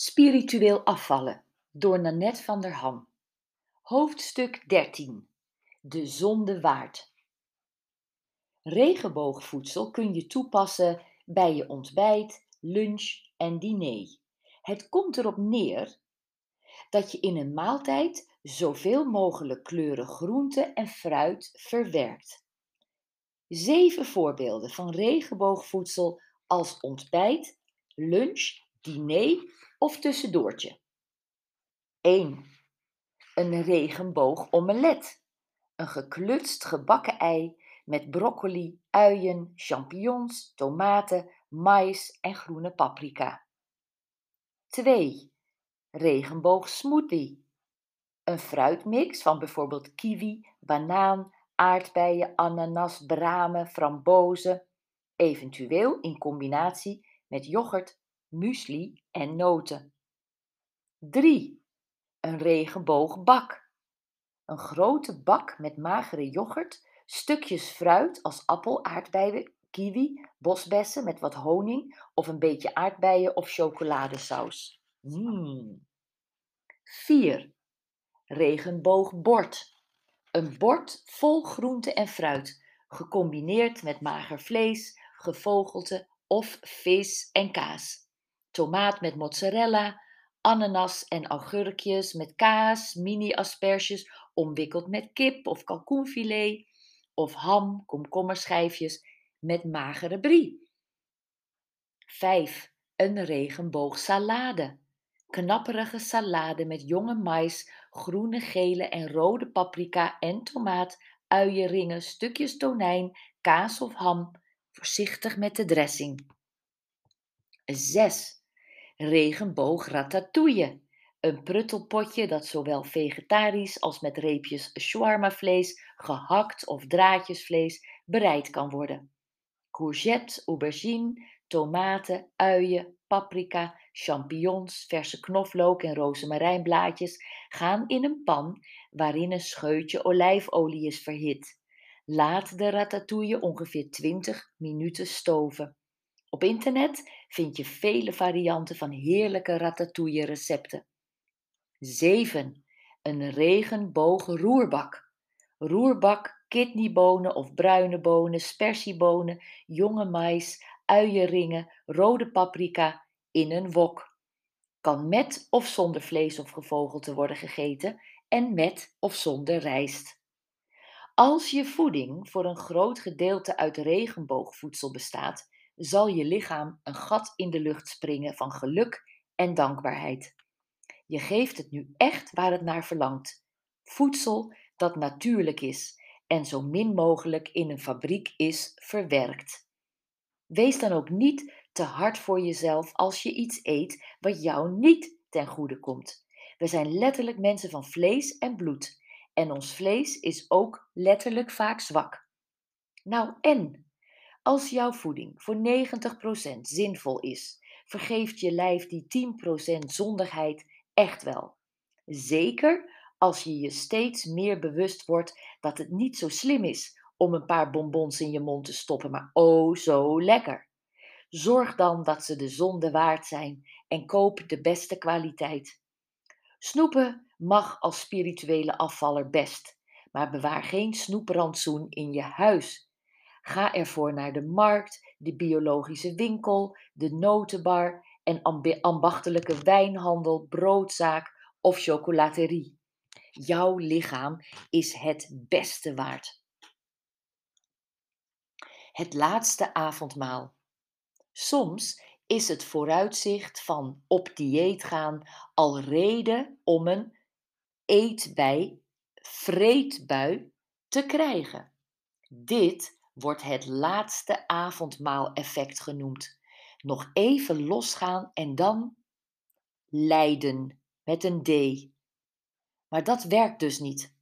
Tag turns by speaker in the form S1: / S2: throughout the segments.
S1: Spiritueel afvallen door Nanette van der Ham. Hoofdstuk 13. De zonde waard. Regenboogvoedsel kun je toepassen bij je ontbijt, lunch en diner. Het komt erop neer dat je in een maaltijd zoveel mogelijk kleuren groente en fruit verwerkt. Zeven voorbeelden van regenboogvoedsel als ontbijt, lunch, diner of tussendoortje. 1. Een regenboog omelet. Een geklutst gebakken ei met broccoli, uien, champignons, tomaten, mais en groene paprika. 2. Regenboog smoothie. Een fruitmix van bijvoorbeeld kiwi, banaan, aardbeien, ananas, bramen, frambozen, eventueel in combinatie met yoghurt, muesli en noten. 3. Een regenboogbak. Een grote bak met magere yoghurt, stukjes fruit als appel, aardbeien, kiwi, bosbessen met wat honing of een beetje aardbeien of chocoladesaus. Mm. 4. Regenboogbord. Een bord vol groente en fruit, gecombineerd met mager vlees, gevogelte of vis en kaas tomaat met mozzarella, ananas en augurkjes met kaas, mini-asperges omwikkeld met kip of kalkoenfilet, of ham, komkommerschijfjes met magere brie. 5. Een regenboogsalade. Knapperige salade met jonge mais, groene, gele en rode paprika en tomaat, uienringen, stukjes tonijn, kaas of ham, voorzichtig met de dressing. 6 regenboog ratatouille. Een pruttelpotje dat zowel vegetarisch als met reepjes shawarma-vlees, gehakt of draadjesvlees bereid kan worden. Courgette, aubergine, tomaten, uien, paprika, champignons, verse knoflook en rozemarijnblaadjes gaan in een pan waarin een scheutje olijfolie is verhit. Laat de ratatouille ongeveer 20 minuten stoven. Op internet vind je vele varianten van heerlijke ratatouille recepten. 7. Een regenboog roerbak. Roerbak, kidneybonen of bruine bonen, spersiebonen, jonge mais, uienringen, rode paprika in een wok. Kan met of zonder vlees of gevogelte worden gegeten en met of zonder rijst. Als je voeding voor een groot gedeelte uit regenboogvoedsel bestaat, zal je lichaam een gat in de lucht springen van geluk en dankbaarheid. Je geeft het nu echt waar het naar verlangt. Voedsel dat natuurlijk is en zo min mogelijk in een fabriek is verwerkt. Wees dan ook niet te hard voor jezelf als je iets eet wat jou niet ten goede komt. We zijn letterlijk mensen van vlees en bloed en ons vlees is ook letterlijk vaak zwak. Nou en? Als jouw voeding voor 90% zinvol is, vergeeft je lijf die 10% zondigheid echt wel. Zeker als je je steeds meer bewust wordt dat het niet zo slim is om een paar bonbons in je mond te stoppen, maar oh zo lekker. Zorg dan dat ze de zonde waard zijn en koop de beste kwaliteit. Snoepen mag als spirituele afvaller best, maar bewaar geen snoeprantsoen in je huis Ga ervoor naar de markt, de biologische winkel, de notenbar en ambachtelijke wijnhandel, broodzaak of chocolaterie. Jouw lichaam is het beste waard. Het laatste avondmaal. Soms is het vooruitzicht van op dieet gaan al reden om een eetbij, vreedbui te krijgen. Dit wordt het laatste avondmaal-effect genoemd. Nog even losgaan en dan lijden met een D. Maar dat werkt dus niet.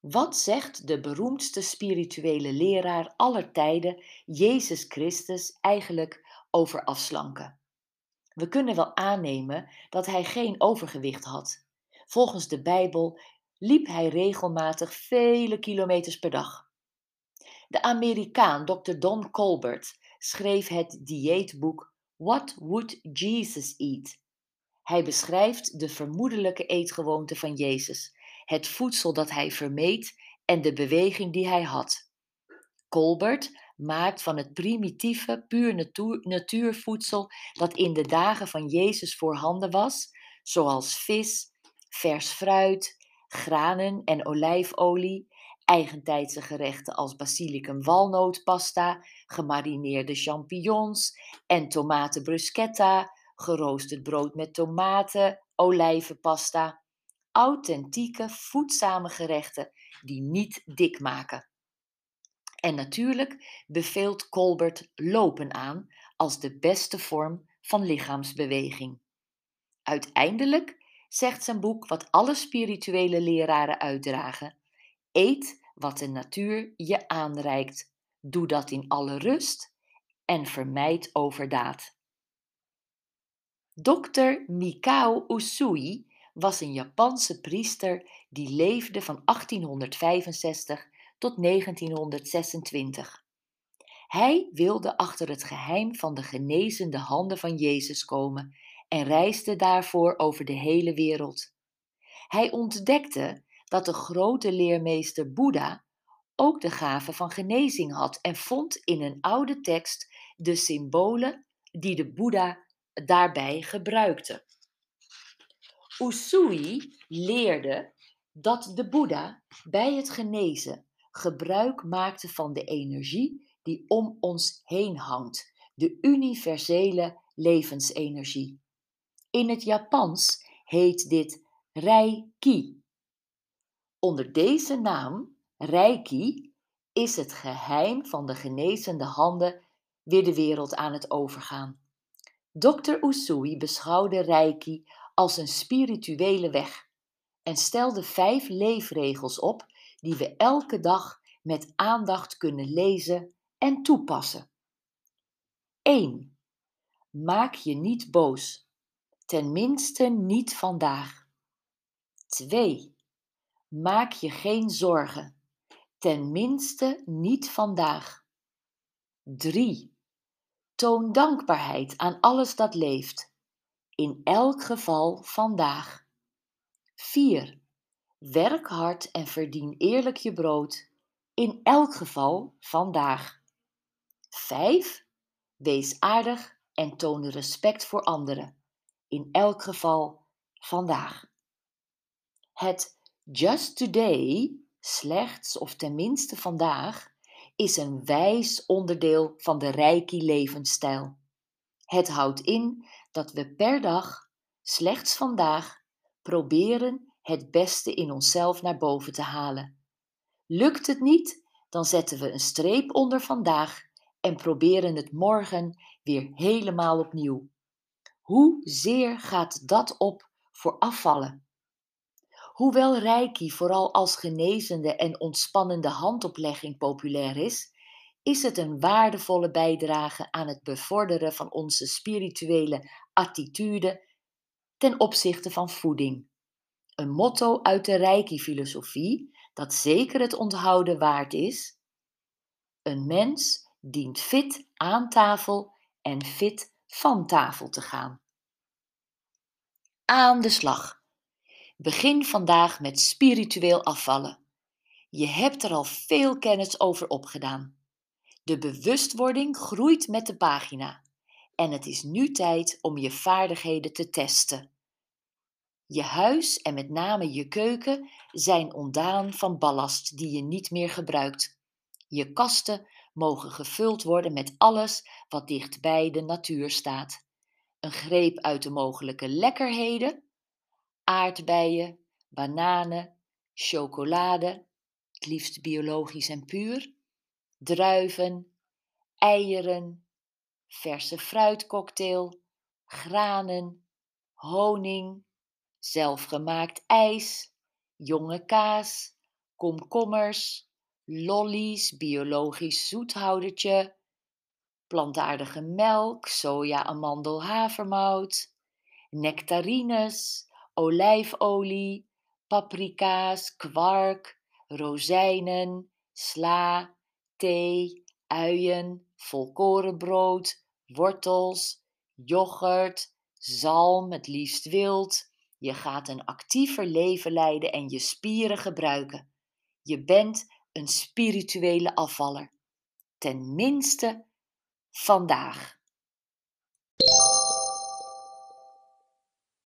S1: Wat zegt de beroemdste spirituele leraar aller tijden, Jezus Christus, eigenlijk over afslanken? We kunnen wel aannemen dat hij geen overgewicht had. Volgens de Bijbel liep hij regelmatig vele kilometers per dag. De Amerikaan Dr. Don Colbert schreef het dieetboek What Would Jesus Eat? Hij beschrijft de vermoedelijke eetgewoonte van Jezus, het voedsel dat hij vermeed en de beweging die hij had. Colbert maakt van het primitieve, puur natuur, natuurvoedsel dat in de dagen van Jezus voorhanden was, zoals vis, vers fruit, granen en olijfolie, eigentijdse gerechten als basilicum walnootpasta, gemarineerde champignons en tomaten bruschetta, geroosterd brood met tomaten, olijvenpasta. Authentieke, voedzame gerechten die niet dik maken. En natuurlijk beveelt Colbert lopen aan als de beste vorm van lichaamsbeweging. Uiteindelijk zegt zijn boek wat alle spirituele leraren uitdragen: eet wat de natuur je aanreikt. Doe dat in alle rust en vermijd overdaad. Dr. Mikao Usui was een Japanse priester die leefde van 1865 tot 1926. Hij wilde achter het geheim van de genezende handen van Jezus komen en reisde daarvoor over de hele wereld. Hij ontdekte dat de grote leermeester Boeddha ook de gave van genezing had en vond in een oude tekst de symbolen die de Boeddha daarbij gebruikte. Usui leerde dat de Boeddha bij het genezen gebruik maakte van de energie die om ons heen hangt, de universele levensenergie. In het Japans heet dit Reiki. Onder deze naam, Reiki, is het geheim van de genezende handen weer de wereld aan het overgaan. Dr. Usui beschouwde Reiki als een spirituele weg en stelde vijf leefregels op die we elke dag met aandacht kunnen lezen en toepassen. 1. Maak je niet boos, tenminste niet vandaag. 2. Maak je geen zorgen, tenminste niet vandaag. 3. Toon dankbaarheid aan alles dat leeft, in elk geval vandaag. 4. Werk hard en verdien eerlijk je brood, in elk geval vandaag. 5. Wees aardig en toon respect voor anderen, in elk geval vandaag. Het just today, slechts of tenminste vandaag, is een wijs onderdeel van de rijke levensstijl. Het houdt in dat we per dag, slechts vandaag, proberen het beste in onszelf naar boven te halen. Lukt het niet, dan zetten we een streep onder vandaag en proberen het morgen weer helemaal opnieuw. Hoe zeer gaat dat op voor afvallen? Hoewel Reiki vooral als genezende en ontspannende handoplegging populair is, is het een waardevolle bijdrage aan het bevorderen van onze spirituele attitude ten opzichte van voeding. Een motto uit de Reiki-filosofie dat zeker het onthouden waard is: Een mens dient fit aan tafel en fit van tafel te gaan. Aan de slag. Begin vandaag met spiritueel afvallen. Je hebt er al veel kennis over opgedaan. De bewustwording groeit met de pagina en het is nu tijd om je vaardigheden te testen. Je huis en met name je keuken zijn ontdaan van ballast die je niet meer gebruikt. Je kasten mogen gevuld worden met alles wat dicht bij de natuur staat. Een greep uit de mogelijke lekkerheden: aardbeien, bananen, chocolade, het liefst biologisch en puur, druiven, eieren, verse fruitcocktail, granen, honing, zelfgemaakt ijs, jonge kaas, komkommers, lollies, biologisch zoethoudertje, plantaardige melk, soja, amandel, havermout, nectarines, olijfolie, paprika's, kwark, rozijnen, sla, thee, uien, volkorenbrood, wortels, yoghurt, Zalm, het liefst wild. Je gaat een actiever leven leiden en je spieren gebruiken. Je bent een spirituele afvaller. Tenminste vandaag.